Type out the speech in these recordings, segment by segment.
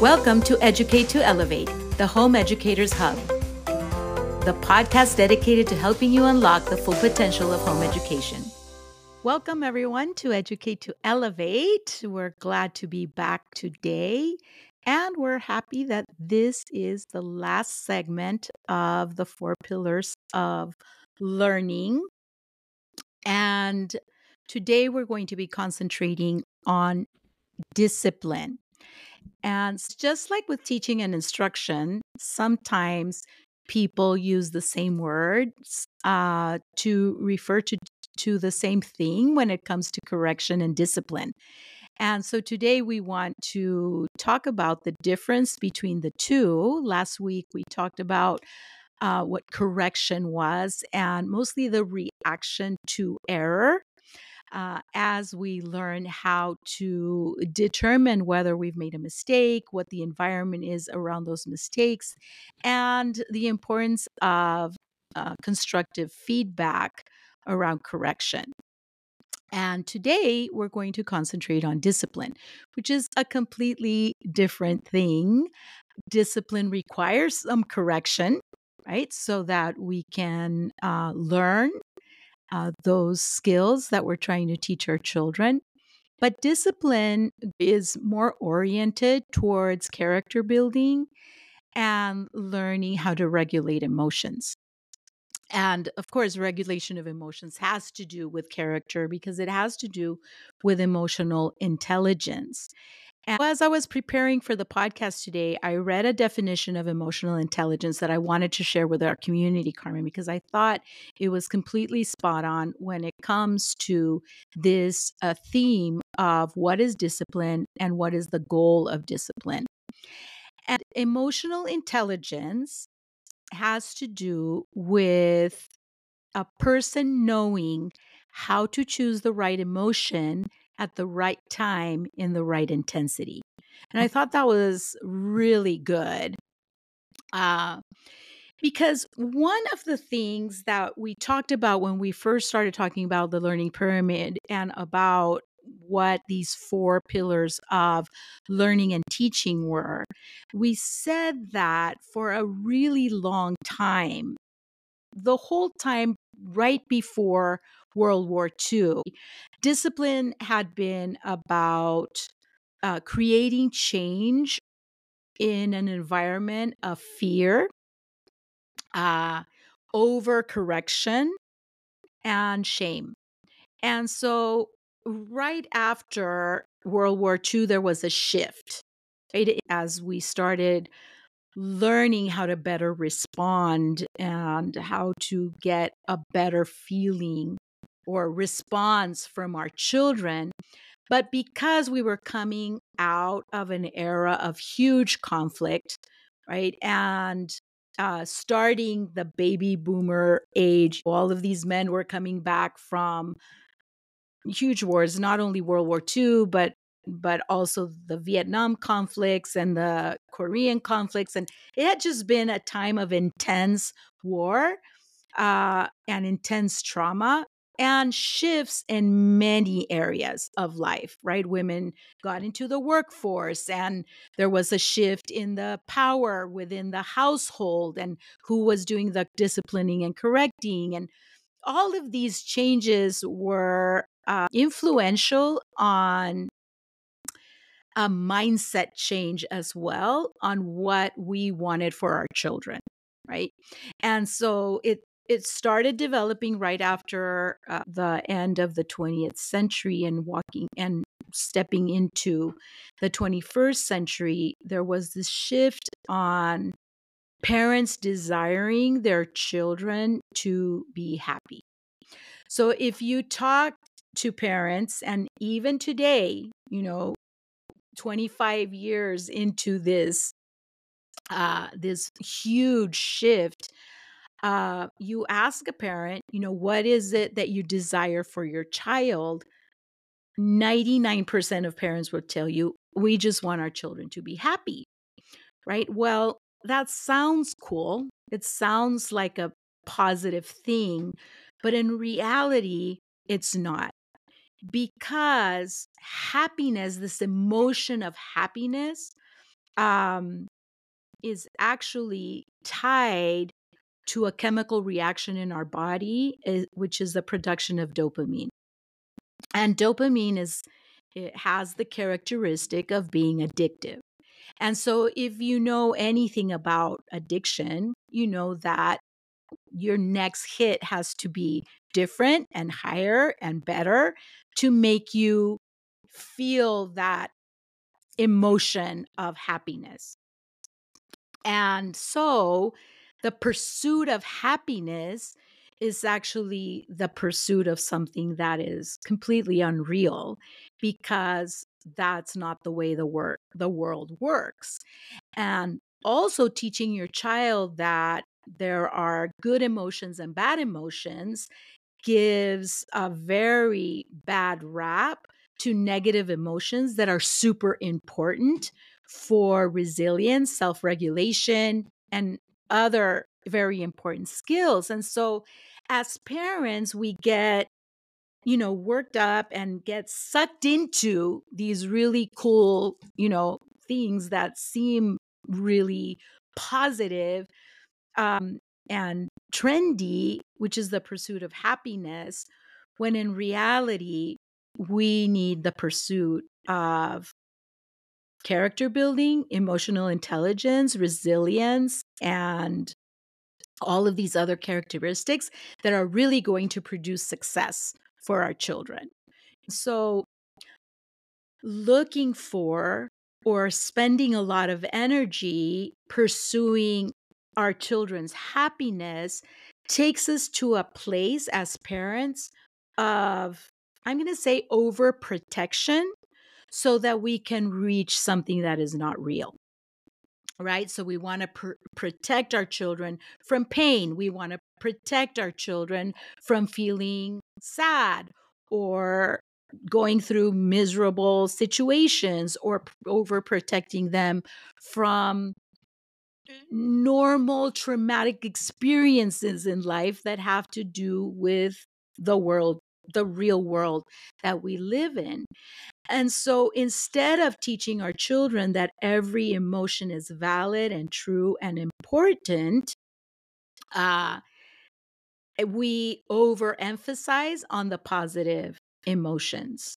Welcome to Educate to Elevate, the Home Educators Hub, the podcast dedicated to helping you unlock the full potential of home education. Welcome, everyone, to Educate to Elevate. We're glad to be back today. And we're happy that this is the last segment of the four pillars of learning. And today we're going to be concentrating on discipline. And just like with teaching and instruction, sometimes people use the same words uh, to refer to, to the same thing when it comes to correction and discipline. And so today we want to talk about the difference between the two. Last week we talked about uh, what correction was and mostly the reaction to error uh, as we learn how to determine whether we've made a mistake, what the environment is around those mistakes, and the importance of uh, constructive feedback around correction. And today we're going to concentrate on discipline, which is a completely different thing. Discipline requires some correction, right? So that we can uh, learn uh, those skills that we're trying to teach our children. But discipline is more oriented towards character building and learning how to regulate emotions. And of course, regulation of emotions has to do with character because it has to do with emotional intelligence. As I was preparing for the podcast today, I read a definition of emotional intelligence that I wanted to share with our community, Carmen, because I thought it was completely spot on when it comes to this uh, theme of what is discipline and what is the goal of discipline. And emotional intelligence has to do with a person knowing how to choose the right emotion at the right time in the right intensity. And I thought that was really good. Uh, because one of the things that we talked about when we first started talking about the learning pyramid and about what these four pillars of learning and teaching were, we said that for a really long time, the whole time right before World War II, discipline had been about uh, creating change in an environment of fear, uh, over correction, and shame. And so, right after World War II, there was a shift right? as we started learning how to better respond and how to get a better feeling or response from our children. But because we were coming out of an era of huge conflict, right? And uh, starting the baby boomer age, all of these men were coming back from huge wars, not only World War II, but but also the Vietnam conflicts and the Korean conflicts. And it had just been a time of intense war uh, and intense trauma and shifts in many areas of life, right? Women got into the workforce, and there was a shift in the power within the household and who was doing the disciplining and correcting. And all of these changes were uh, influential on a mindset change as well on what we wanted for our children right and so it it started developing right after uh, the end of the 20th century and walking and stepping into the 21st century there was this shift on parents desiring their children to be happy. So if you talk to parents and even today you know 25 years into this uh, this huge shift uh, you ask a parent you know what is it that you desire for your child? 99% of parents will tell you we just want our children to be happy right? Well that sounds cool. It sounds like a positive thing but in reality it's not. Because happiness, this emotion of happiness, um, is actually tied to a chemical reaction in our body, which is the production of dopamine. And dopamine is it has the characteristic of being addictive. And so if you know anything about addiction, you know that your next hit has to be different and higher and better to make you feel that emotion of happiness. And so the pursuit of happiness is actually the pursuit of something that is completely unreal because that's not the way the work the world works. And also teaching your child that there are good emotions and bad emotions gives a very bad rap to negative emotions that are super important for resilience, self regulation, and other very important skills. And so, as parents, we get you know worked up and get sucked into these really cool you know things that seem really positive um, and trendy which is the pursuit of happiness when in reality we need the pursuit of character building, emotional intelligence, resilience, and all of these other characteristics that are really going to produce success for our children. So, looking for or spending a lot of energy pursuing our children's happiness takes us to a place as parents of, I'm going to say, overprotection so that we can reach something that is not real. Right? So we want to pr- protect our children from pain. We want to protect our children from feeling sad or going through miserable situations or overprotecting them from normal traumatic experiences in life that have to do with the world, the real world that we live in. And so instead of teaching our children that every emotion is valid and true and important, uh, we overemphasize on the positive emotions.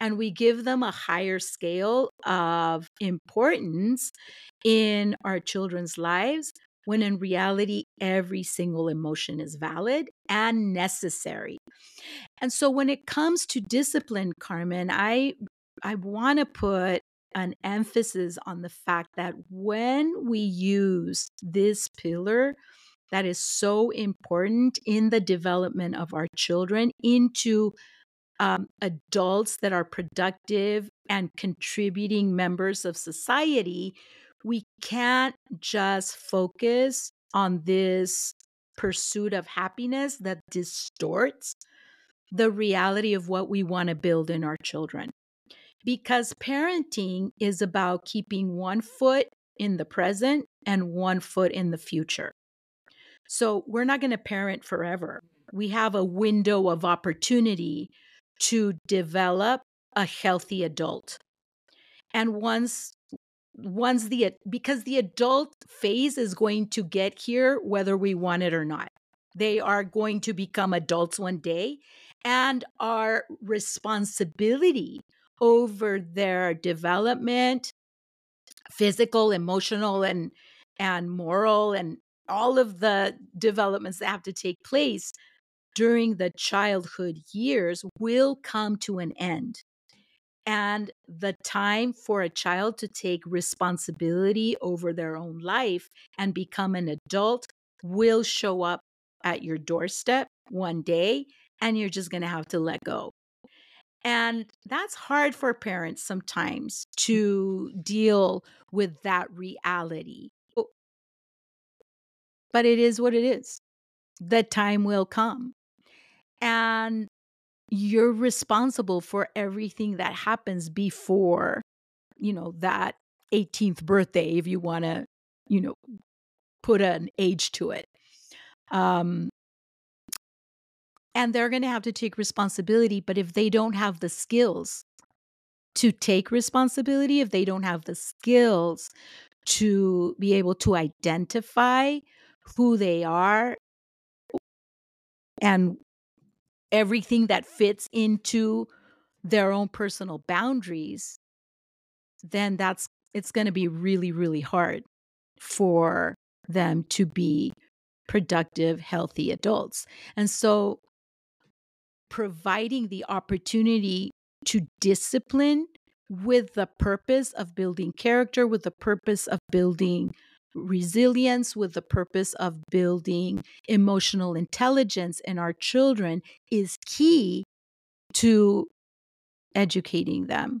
And we give them a higher scale of importance in our children's lives when in reality, every single emotion is valid and necessary. And so when it comes to discipline, Carmen, I I want to put an emphasis on the fact that when we use this pillar that is so important in the development of our children into um, adults that are productive and contributing members of society, we can't just focus on this pursuit of happiness that distorts the reality of what we want to build in our children. Because parenting is about keeping one foot in the present and one foot in the future. So we're not going to parent forever. We have a window of opportunity to develop a healthy adult. And once once the because the adult phase is going to get here whether we want it or not. They are going to become adults one day and our responsibility over their development physical, emotional and and moral and all of the developments that have to take place during the childhood years will come to an end. And the time for a child to take responsibility over their own life and become an adult will show up at your doorstep one day, and you're just going to have to let go. And that's hard for parents sometimes to deal with that reality. Oh. But it is what it is. The time will come and you're responsible for everything that happens before you know that 18th birthday if you want to you know put an age to it. Um and they're going to have to take responsibility but if they don't have the skills to take responsibility if they don't have the skills to be able to identify who they are and everything that fits into their own personal boundaries then that's it's going to be really really hard for them to be productive healthy adults. And so providing the opportunity to discipline with the purpose of building character, with the purpose of building resilience, with the purpose of building emotional intelligence in our children is key to educating them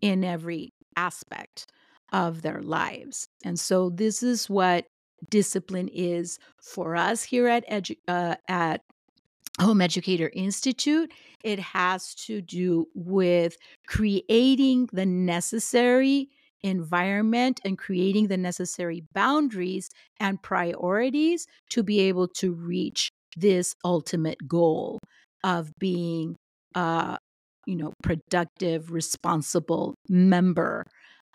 in every aspect of their lives. And so this is what discipline is for us here at edu- uh, at Home Educator Institute. It has to do with creating the necessary environment and creating the necessary boundaries and priorities to be able to reach this ultimate goal of being a you know productive responsible member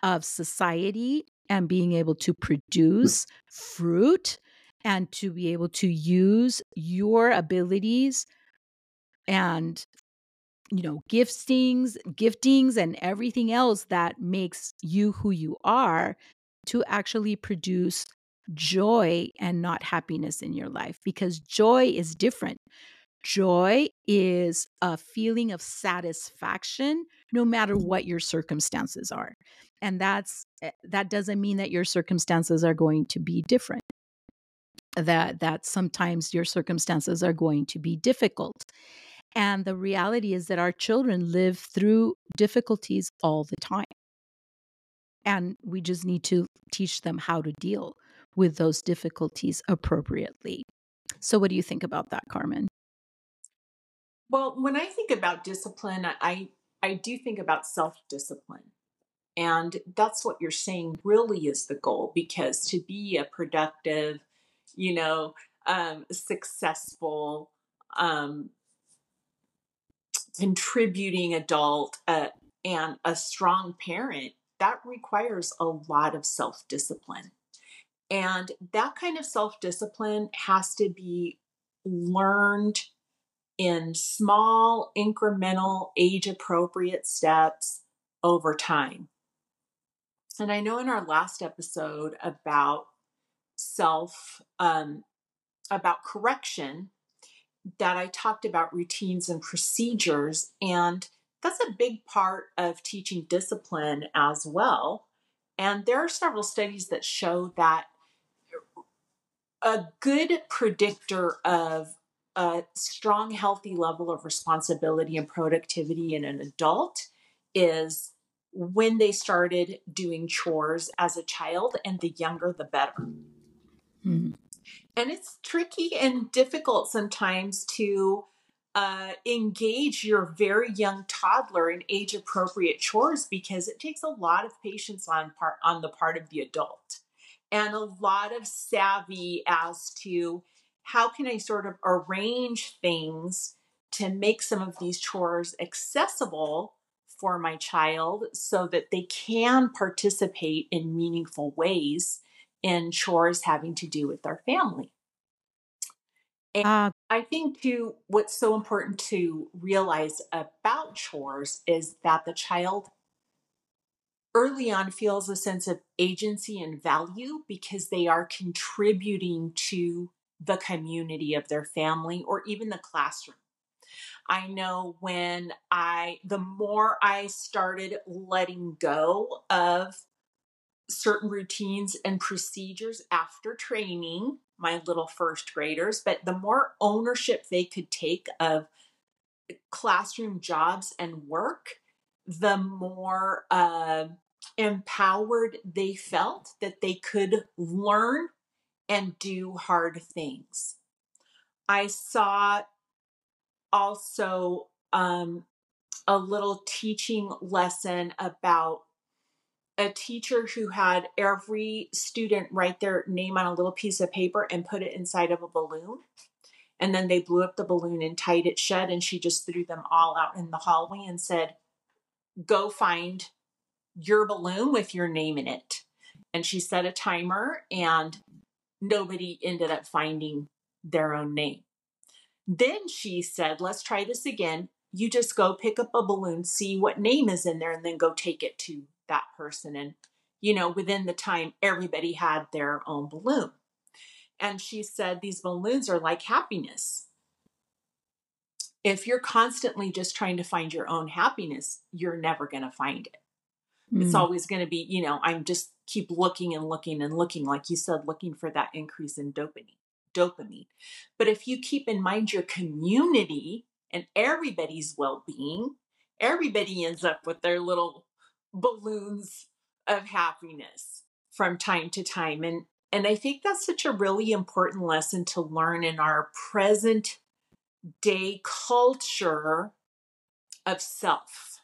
of society and being able to hmm. produce fruit and to be able to use your abilities and you know giftings giftings and everything else that makes you who you are to actually produce joy and not happiness in your life because joy is different. Joy is a feeling of satisfaction no matter what your circumstances are and that's eh, that doesn't mean that your circumstances are going to be different that that sometimes your circumstances are going to be difficult and the reality is that our children live through difficulties all the time. And we just need to teach them how to deal with those difficulties appropriately. So what do you think about that carmen? Well when i think about discipline i i do think about self-discipline. And that's what you're saying really is the goal because to be a productive you know, um, successful, um, contributing adult, uh, and a strong parent, that requires a lot of self discipline. And that kind of self discipline has to be learned in small, incremental, age appropriate steps over time. And I know in our last episode about self um, about correction that I talked about routines and procedures. And that's a big part of teaching discipline as well. And there are several studies that show that a good predictor of a strong, healthy level of responsibility and productivity in an adult is when they started doing chores as a child, and the younger the better. Mm-hmm. And it's tricky and difficult sometimes to uh, engage your very young toddler in age appropriate chores because it takes a lot of patience on part on the part of the adult and a lot of savvy as to how can I sort of arrange things to make some of these chores accessible for my child so that they can participate in meaningful ways in chores having to do with our family. And uh, I think too, what's so important to realize about chores is that the child early on feels a sense of agency and value because they are contributing to the community of their family or even the classroom. I know when I, the more I started letting go of certain routines and procedures after training my little first graders, but the more ownership they could take of classroom jobs and work, the more uh, empowered they felt that they could learn and do hard things. I saw also um, a little teaching lesson about a teacher who had every student write their name on a little piece of paper and put it inside of a balloon. And then they blew up the balloon and tied it shut, and she just threw them all out in the hallway and said, go find your balloon with your name in it. And she set a timer, and nobody ended up finding their own name. Then she said, Let's try this again. You just go pick up a balloon, see what name is in there, and then go take it to that person. And, you know, within the time, everybody had their own balloon. And she said, These balloons are like happiness. If you're constantly just trying to find your own happiness, you're never going to find it. Mm. It's always going to be, you know, I'm just keep looking and looking and looking, like you said, looking for that increase in dopamine. Dopamine. But if you keep in mind your community and everybody's well being, everybody ends up with their little balloons of happiness from time to time. And and I think that's such a really important lesson to learn in our present day culture of self.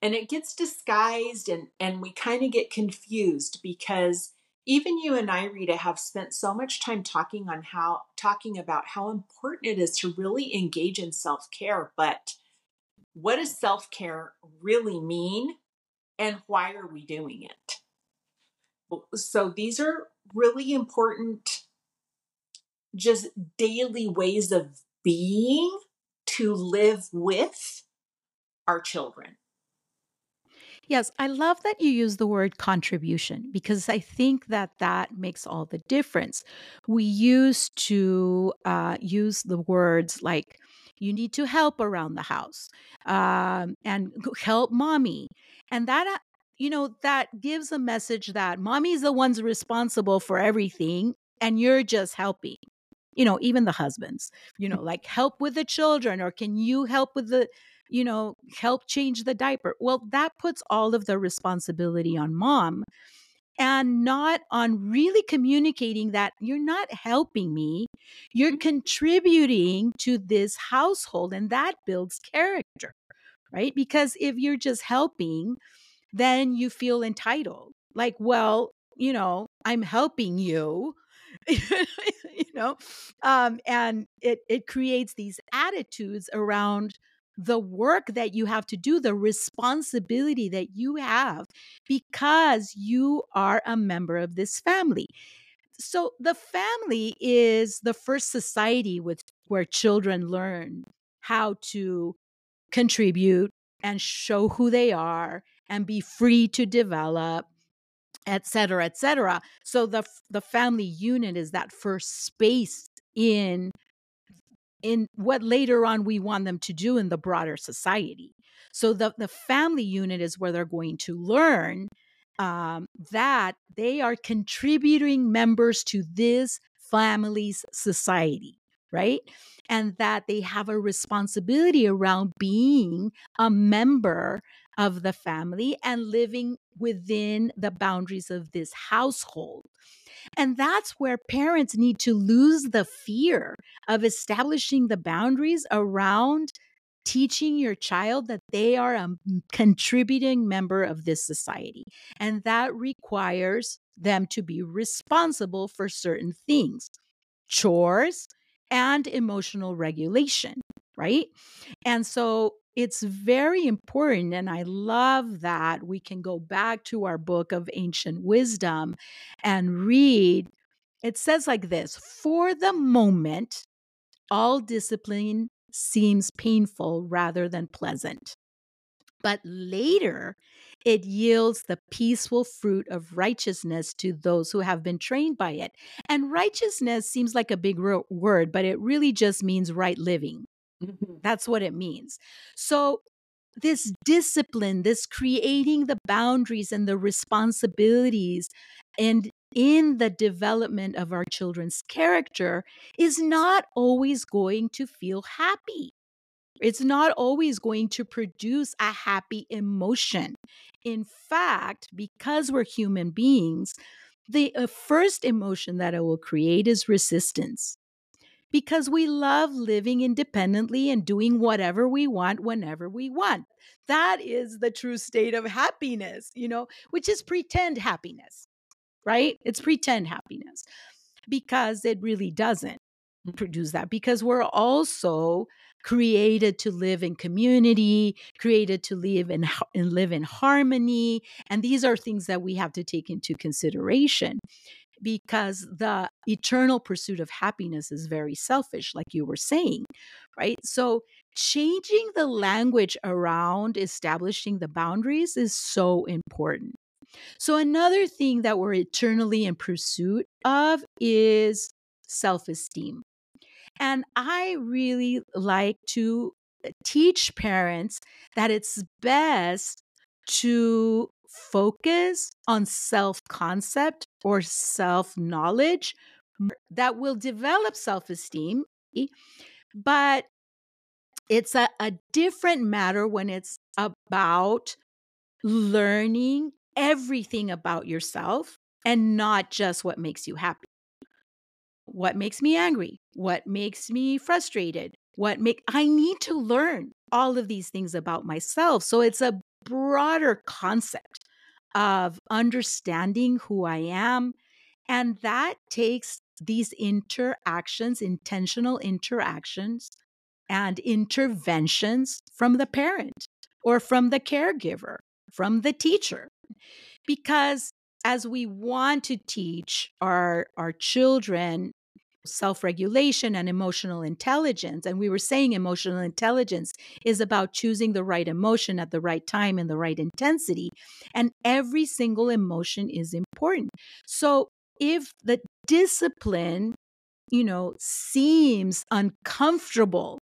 And it gets disguised and, and we kind of get confused because even you and I, Rita, have spent so much time talking on how talking about how important it is to really engage in self-care. But what does self-care really mean? And why are we doing it? So these are really important, just daily ways of being to live with our children. Yes, I love that you use the word contribution because I think that that makes all the difference. We used to uh, use the words like, you need to help around the house um, and help mommy. And that uh, you know, that gives a message that mommy's the ones responsible for everything and you're just helping. You know, even the husbands, you know, like help with the children or can you help with the, you know, help change the diaper? Well, that puts all of the responsibility on mom and not on really communicating that you're not helping me, you're mm-hmm. contributing to this household, and that builds character, right? Because if you're just helping, then you feel entitled. Like, well, you know, I'm helping you. you know, um, and it it creates these attitudes around the work that you have to do, the responsibility that you have because you are a member of this family. So the family is the first society with where children learn how to contribute and show who they are and be free to develop et cetera, et cetera. So the the family unit is that first space in in what later on we want them to do in the broader society. So the the family unit is where they're going to learn um, that they are contributing members to this family's society, right? And that they have a responsibility around being a member of the family and living within the boundaries of this household. And that's where parents need to lose the fear of establishing the boundaries around teaching your child that they are a contributing member of this society. And that requires them to be responsible for certain things, chores, and emotional regulation, right? And so it's very important. And I love that we can go back to our book of ancient wisdom and read. It says like this For the moment, all discipline seems painful rather than pleasant. But later, it yields the peaceful fruit of righteousness to those who have been trained by it. And righteousness seems like a big word, but it really just means right living. Mm-hmm. That's what it means. So, this discipline, this creating the boundaries and the responsibilities, and in the development of our children's character is not always going to feel happy. It's not always going to produce a happy emotion. In fact, because we're human beings, the uh, first emotion that it will create is resistance because we love living independently and doing whatever we want whenever we want. That is the true state of happiness, you know, which is pretend happiness, right? It's pretend happiness because it really doesn't produce that because we're also created to live in community, created to live in and live in harmony, and these are things that we have to take into consideration because the eternal pursuit of happiness is very selfish like you were saying, right? So changing the language around establishing the boundaries is so important. So, another thing that we're eternally in pursuit of is self esteem. And I really like to uh, teach parents that it's best to focus on self concept or self knowledge that will develop self esteem. But it's a, a different matter when it's about learning everything about yourself and not just what makes you happy. What makes me angry? What makes me frustrated? What make I need to learn all of these things about myself. So it's a broader concept of understanding who I am and that takes these interactions, intentional interactions and interventions from the parent or from the caregiver, from the teacher. Because as we want to teach our, our children self regulation and emotional intelligence, and we were saying emotional intelligence is about choosing the right emotion at the right time and the right intensity. And every single emotion is important. So if the discipline, you know, seems uncomfortable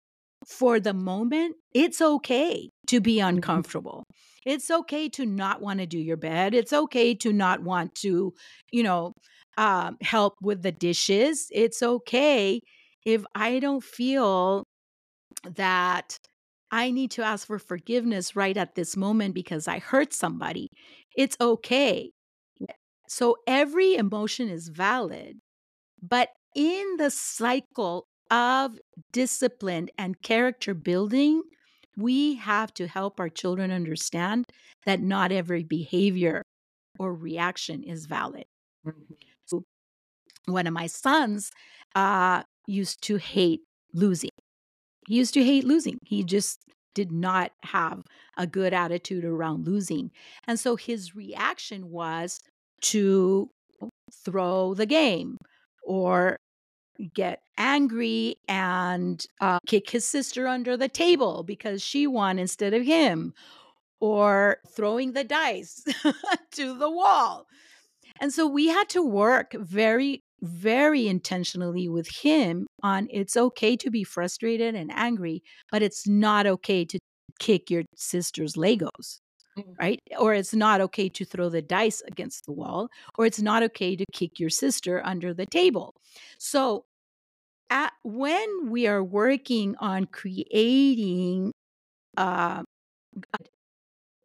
for the moment, it's okay to be mm-hmm. uncomfortable. It's okay to not want to do your bed. It's okay to not want to, you know, um, help with the dishes. It's okay if I don't feel that I need to ask for forgiveness right at this moment because I hurt somebody. It's okay. So every emotion is valid. But in the cycle of discipline and character building, we have to help our children understand that not every behavior or reaction is valid. Mm-hmm. So one of my sons uh, used to hate losing. He used to hate losing. He just did not have a good attitude around losing. And so his reaction was to throw the game or get angry and uh, kick his sister under the table because she won instead of him, or throwing the dice to the wall. And so we had to work very, very intentionally with him on it's okay to be frustrated and angry, but it's not okay to kick your sister's Legos. Mm. Right? Or it's not okay to throw the dice against the wall, or it's not okay to kick your sister under the table. So at, when we are working on creating uh,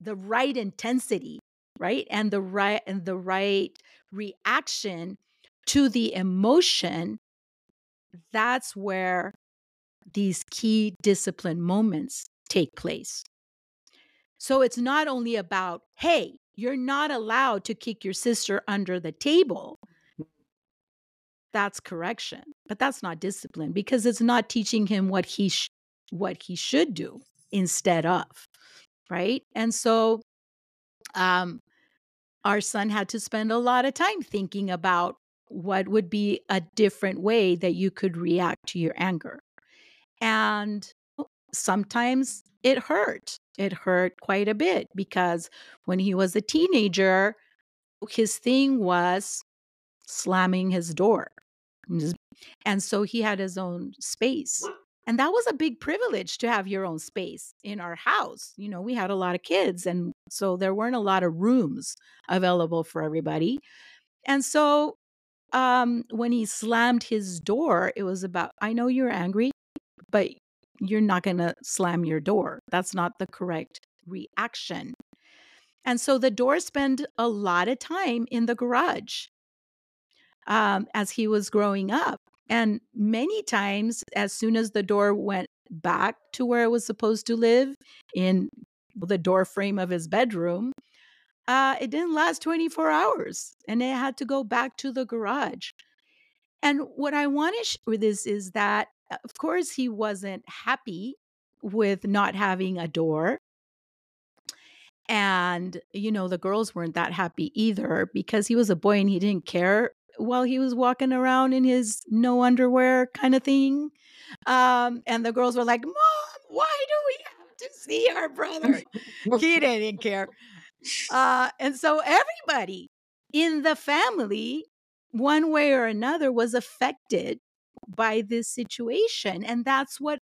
the right intensity, right, and the right and the right reaction to the emotion, that's where these key discipline moments take place. So it's not only about, hey, you're not allowed to kick your sister under the table. That's correction but that's not discipline because it's not teaching him what he sh- what he should do instead of right? And so um our son had to spend a lot of time thinking about what would be a different way that you could react to your anger. And sometimes it hurt. It hurt quite a bit because when he was a teenager his thing was slamming his door. And so he had his own space. And that was a big privilege to have your own space in our house. You know, we had a lot of kids, and so there weren't a lot of rooms available for everybody. And so um, when he slammed his door, it was about, I know you're angry, but you're not going to slam your door. That's not the correct reaction. And so the door spent a lot of time in the garage um, as he was growing up. And many times, as soon as the door went back to where it was supposed to live in the door frame of his bedroom, uh, it didn't last 24 hours and it had to go back to the garage. And what I want to share with this is that, uh, of course, he wasn't happy with not having a door. And, you know, the girls weren't that happy either because he was a boy and he didn't care while he was walking around in his no underwear kind of thing. Um, and the girls were like, Mom, why do we have to see our brother? he didn't care. Uh, and so everybody in the family, one way or another, was affected by this situation. And that's what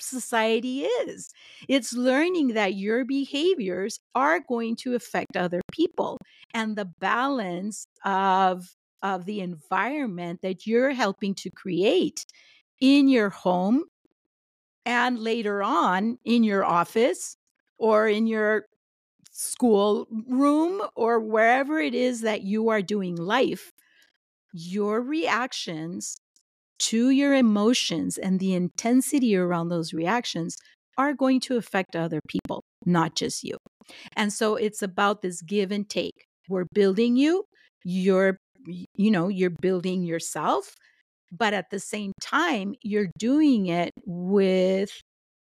society is it's learning that your behaviors are going to affect other people and the balance of of the environment that you're helping to create in your home and later on in your office or in your school room or wherever it is that you are doing life, your reactions to your emotions and the intensity around those reactions are going to affect other people, not just you. And so it's about this give and take. We're building you, you're you know, you're building yourself, but at the same time you're doing it with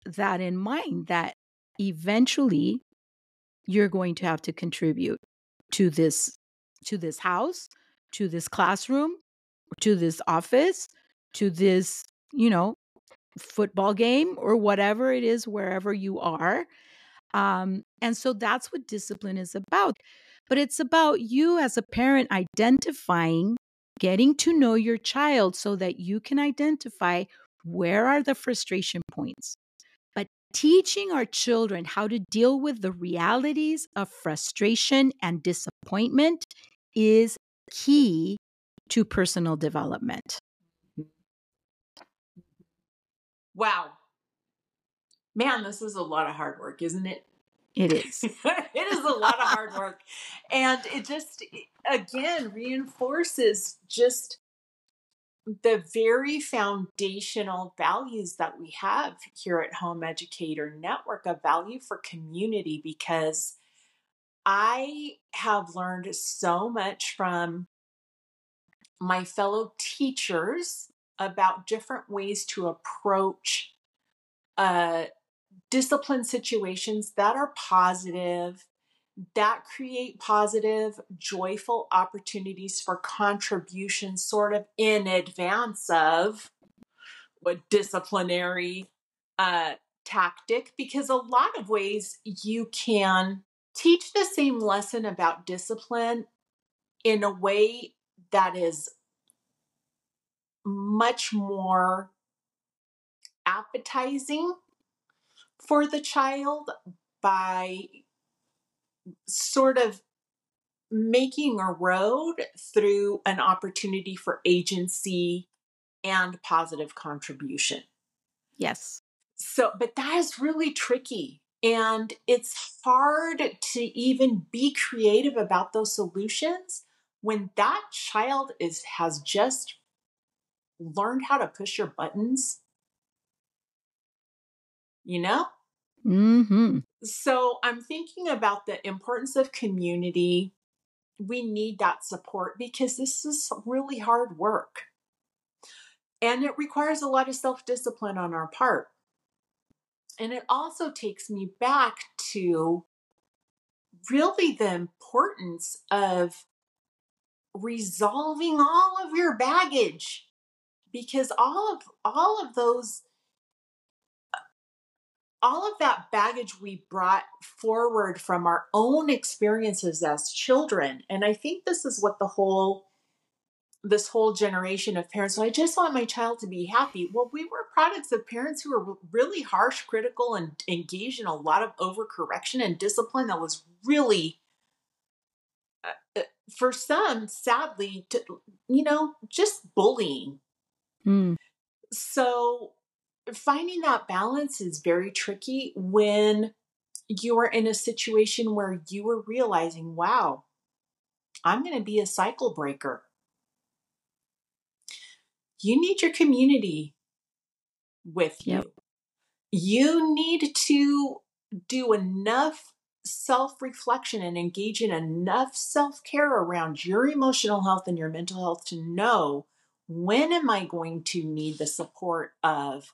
that in mind that eventually you're going to have to contribute to this to this house to this classroom to this office to this you know football game or whatever it is wherever you are. Um, and so that's what discipline is about but it's about you as a parent identifying getting to know your child so that you can identify where are the frustration points But teaching our children how to deal with the realities of frustration and disappointment is key to personal development. Wow. Man, this is a lot of hard work, isn't it? It is. it is a lot of hard work. And it just, again, reinforces just the very foundational values that we have here at Home Educator Network, a value for community, because I have learned so much from my fellow teachers about different ways to approach uh, discipline situations that are positive that create positive, joyful opportunities for contribution, sort of in advance of what disciplinary uh, tactic, because a lot of ways you can teach the same lesson about discipline in a way that is much more appetizing for the child by sort of making a road through an opportunity for agency and positive contribution. Yes. So, but that is really tricky. And it's hard to even be creative about those solutions when that child is has just learned how to push your buttons. You know? Mm-hmm. So I'm thinking about the importance of community. We need that support because this is really hard work. And it requires a lot of self discipline on our part. And it also takes me back to really the importance of resolving all of your baggage because all of all of those all of that baggage we brought forward from our own experiences as children. And i think this is what the whole this whole generation of parents so i just want my child to be happy. Well we were products of parents who were really harsh critical and engaged in a lot of overcorrection and discipline that was really uh, uh for some sadly to, you know just bullying. Mm. so finding that balance is very tricky when you are in a situation where you are realizing, wow, I'm going to be a cycle breaker. You need your community with yep. you. You need to do enough self reflection and engage in enough self care around your emotional health and your mental health to know when am I going to need the support of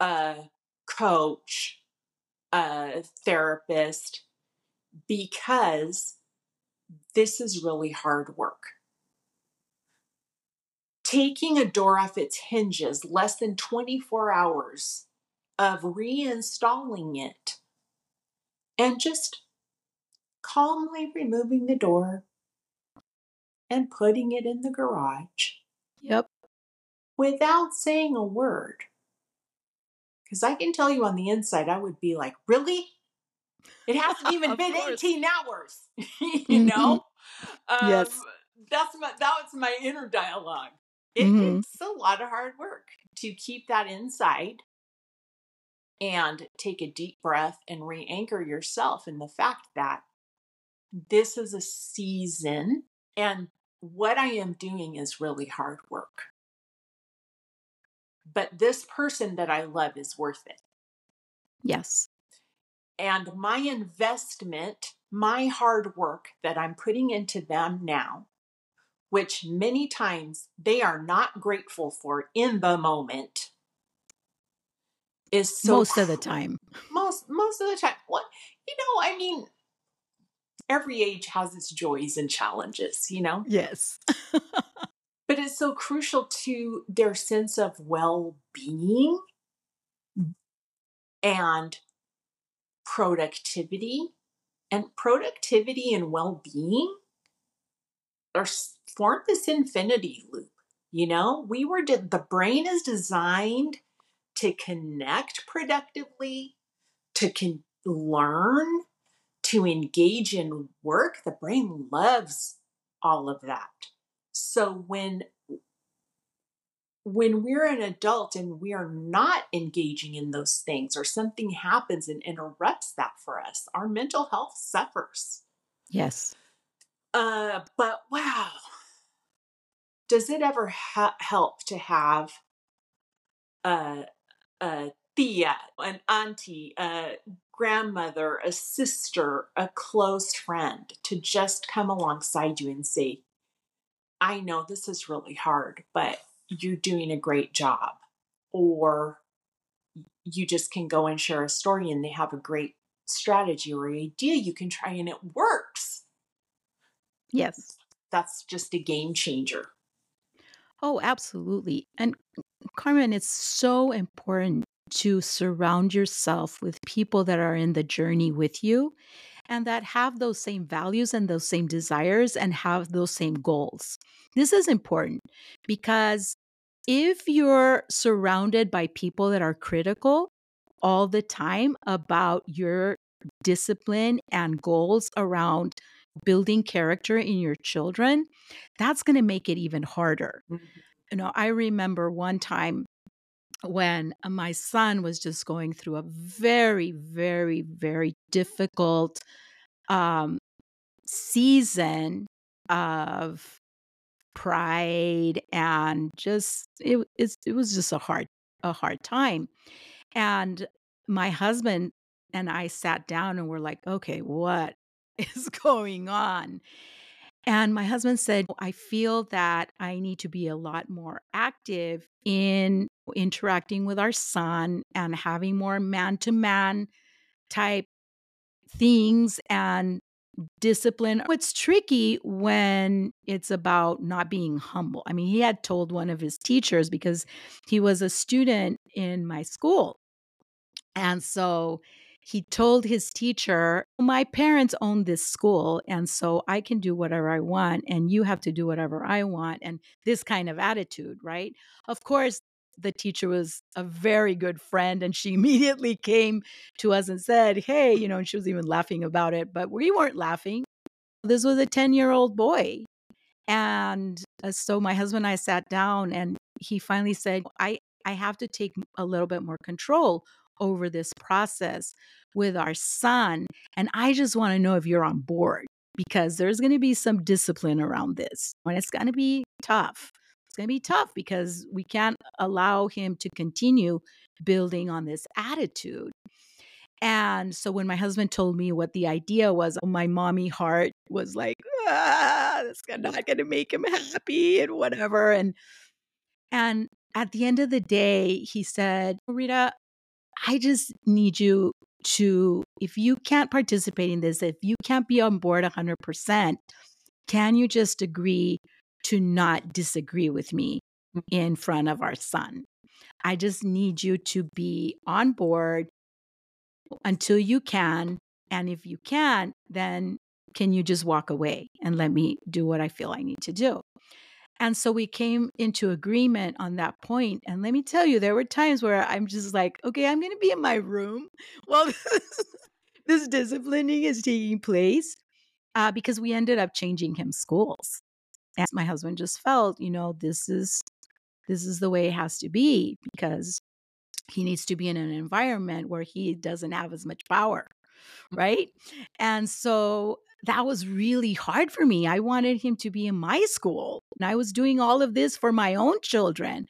a coach, a therapist, because this is really hard work. Taking a door off its hinges less than 24 hours of reinstalling it and just calmly removing the door and putting it in the garage. Yep. Without saying a word. Because I can tell you on the inside, I would be like, really? It hasn't even been course. 18 hours, you mm-hmm. know? Um, yes. That's my, that was my inner dialogue. It, mm-hmm. It's a lot of hard work to keep that inside and take a deep breath and re anchor yourself in the fact that this is a season and what I am doing is really hard work. But this person that I love is worth it. Yes. And my investment, my hard work that I'm putting into them now, which many times they are not grateful for in the moment, is so most of the time. Most most of the time. What you know, I mean, every age has its joys and challenges, you know? Yes. but it's so crucial to their sense of well being and productivity. And productivity and well being are form this infinity loop. You know, we were, de- the brain is designed to connect productively, to con- learn, to engage in work, the brain loves all of that. So when when we're an adult and we are not engaging in those things or something happens and interrupts that for us, our mental health suffers. Yes. Uh, but wow, does it ever ha- help to have a, a tia, an auntie, a grandmother, a sister, a close friend to just come alongside you and say, I know this is really hard, but you're doing a great job. Or you just can go and share a story and they have a great strategy or idea you can try and it works. Yes. That's just a game changer. Oh, absolutely. And Carmen, it's so important to surround yourself with people that are in the journey with you and that have those same values and those same desires and have those same goals. This is important because if you're surrounded by people that are critical all the time about your discipline and goals around building character in your children, that's going to make it even harder. Mm-hmm. You know, I remember one time when uh, my son was just going through a very, very, very difficult um, season of pride and just it, it was just a hard a hard time. And my husband and i sat down and we're like okay what is going on and my husband said, oh, I feel that I need to be a lot more active in interacting with our son and having more man to man type things and discipline. It's tricky when it's about not being humble. I mean, he had told one of his teachers because he was a student in my school. And so he told his teacher, My parents own this school, and so I can do whatever I want, and you have to do whatever I want. And this kind of attitude, right? Of course, the teacher was a very good friend, and she immediately came to us and said, Hey, you know, and she was even laughing about it, but we weren't laughing. This was a 10 year old boy. And uh, so my husband and I sat down, and he finally said, I, I have to take a little bit more control over this process with our son. And I just want to know if you're on board because there's going to be some discipline around this. And it's going to be tough. It's going to be tough because we can't allow him to continue building on this attitude. And so when my husband told me what the idea was, my mommy heart was like, ah, that's not going to make him happy and whatever. And and at the end of the day, he said, Rita, I just need you to, if you can't participate in this, if you can't be on board 100%, can you just agree to not disagree with me mm. in front of our son? I just need you to be on board until you can. And if you can, then can you just walk away and let me do what I feel I need to do? And so we came into agreement on that point. And let me tell you, there were times where I'm just like, okay, I'm going to be in my room while this, this disciplining is taking place uh, because we ended up changing him schools. And my husband just felt, you know, this is this is the way it has to be because he needs to be in an environment where he doesn't have as much power right and so that was really hard for me. I wanted him to be in my school, and I was doing all of this for my own children.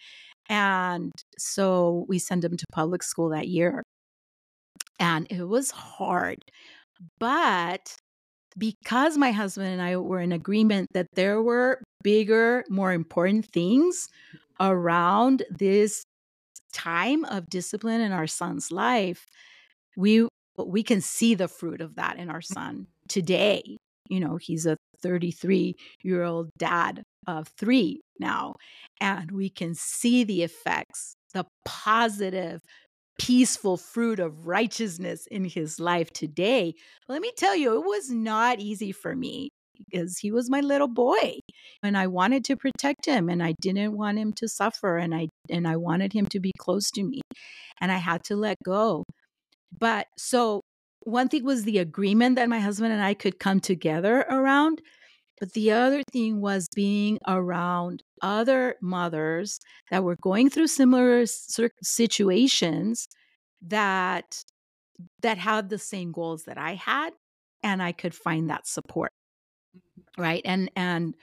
And so we sent him to public school that year. And it was hard. But because my husband and I were in agreement that there were bigger, more important things around this time of discipline in our son's life, we we can see the fruit of that in our mm. son today. You know, he's a 33 year old dad of three now, and we can see the effects, the positive, peaceful fruit of righteousness in his life today. Let me tell you, it was not easy for me because he was my little boy and I wanted to protect him and I didn't want him to suffer and I and I wanted him to be close to me and I had to let go. But so one thing was the agreement that my husband and I could come together around. But the other thing was being around other mothers that were going through similar situations that that had the same goals that I had and I could find that support. Mm-hmm. Right? And and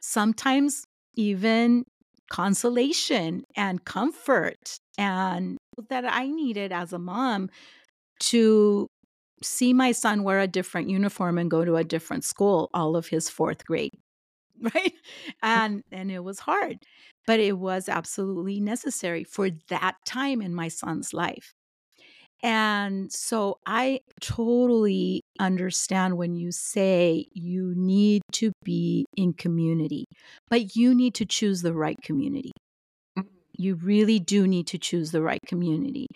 sometimes even consolation and comfort and that I needed as a mom to see my son wear a different uniform and go to a different school all of his fourth grade right? And and it was hard but it was absolutely necessary for that time in my son's life. And so i totally understand when you say you need to be in community but you need to choose the right community. Mm-hmm. you really do need to choose the right community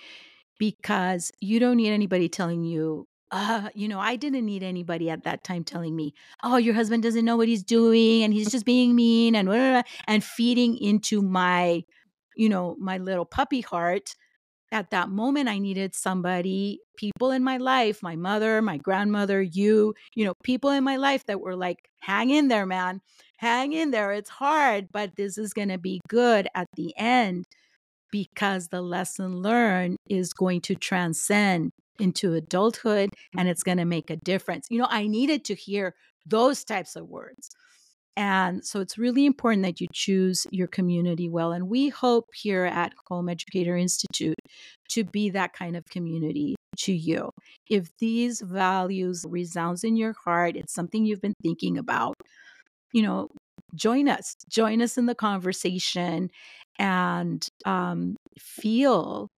because you don't need anybody telling you uh, you know, I didn't need anybody at that time telling me, "Oh, your husband doesn't know what he's doing and he's just being mean and blah, blah, blah, and feeding into my, you know, my little puppy heart." At that moment, I needed somebody, people in my life, my mother, my grandmother, you, you know, people in my life that were like, "Hang in there, man. Hang in there. It's hard, but this is going to be good at the end." Because the lesson learned is going to transcend into adulthood and it's going to make a difference. You know, I needed to hear those types of words. And so it's really important that you choose your community well. And we hope here at Home Educator Institute to be that kind of community to you. If these values resounds in your heart, it's something you've been thinking about, you know, join us, join us in the conversation and um, feel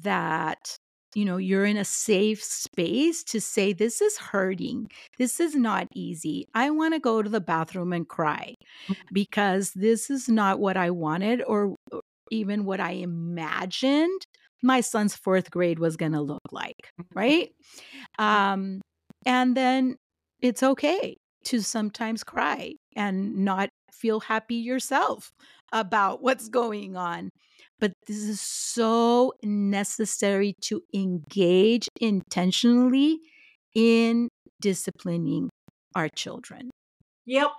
that you know you're in a safe space to say this is hurting. This is not easy. I want to go to the bathroom and cry mm-hmm. because this is not what i wanted or even what i imagined my son's fourth grade was going to look like right? Um and then it's okay to sometimes cry and not feel happy yourself about what's going on but this is so necessary to engage intentionally in disciplining our children. Yep.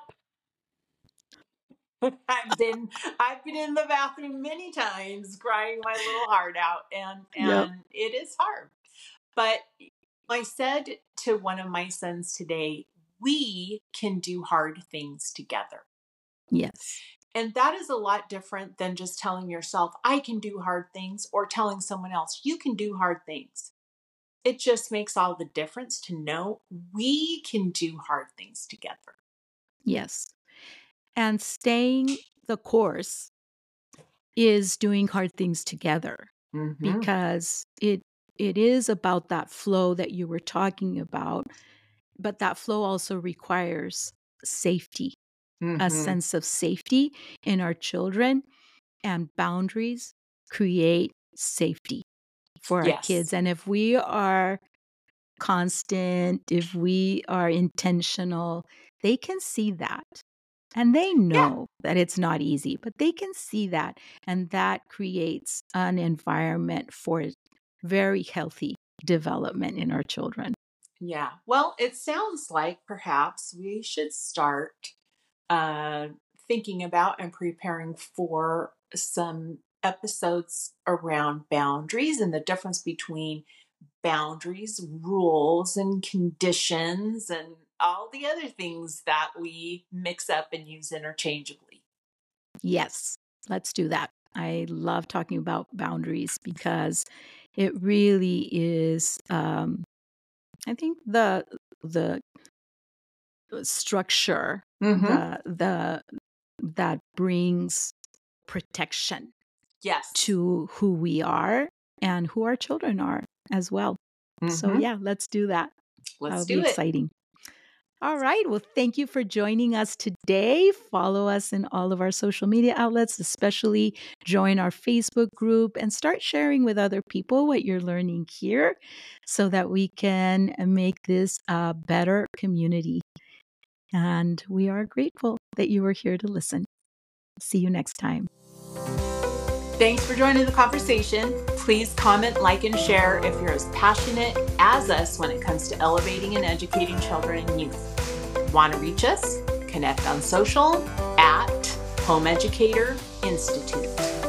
I've been I've been in the bathroom many times crying my little heart out and and yep. it is hard. But I said to one of my sons today, we can do hard things together. Yes. And that is a lot different than just telling yourself, I can do hard things, or telling someone else, you can do hard things. It just makes all the difference to know we can do hard things together. Yes. And staying the course is doing hard things together mm-hmm. because it it is about that flow that you were talking about, but that flow also requires safety, mm-hmm. a sense of safety in our children and boundaries create safety for yes. our kids. And if we are constant, if we are intentional, they can see that. And they know yeah. that it's not easy, but they can see that. And that creates an environment for very healthy development in our children. Yeah. Well, it sounds like perhaps we should start uh, thinking about and preparing for some episodes around boundaries and the difference between boundaries, rules, and conditions, and all the other things that we mix up and use interchangeably. Yes, let's do that. I love talking about boundaries because it really is. Um, I think the the structure mm-hmm. the the that brings protection yes. to who we are and who our children are as well. Mm-hmm. so yeah let's do that. Let's That'll do be it. exciting. All right. Well thank you for joining us today. Follow us in all of our social media outlets especially join our facebook group and start sharing with other people what you're learning here so that we can make this a better community and we are grateful that you are here to listen. See you next time. Thanks for joining the conversation. Please comment, like, and share if you're as passionate as us when it comes to elevating and educating children and youth. Want to reach us? Connect on social at Home Educator Institute.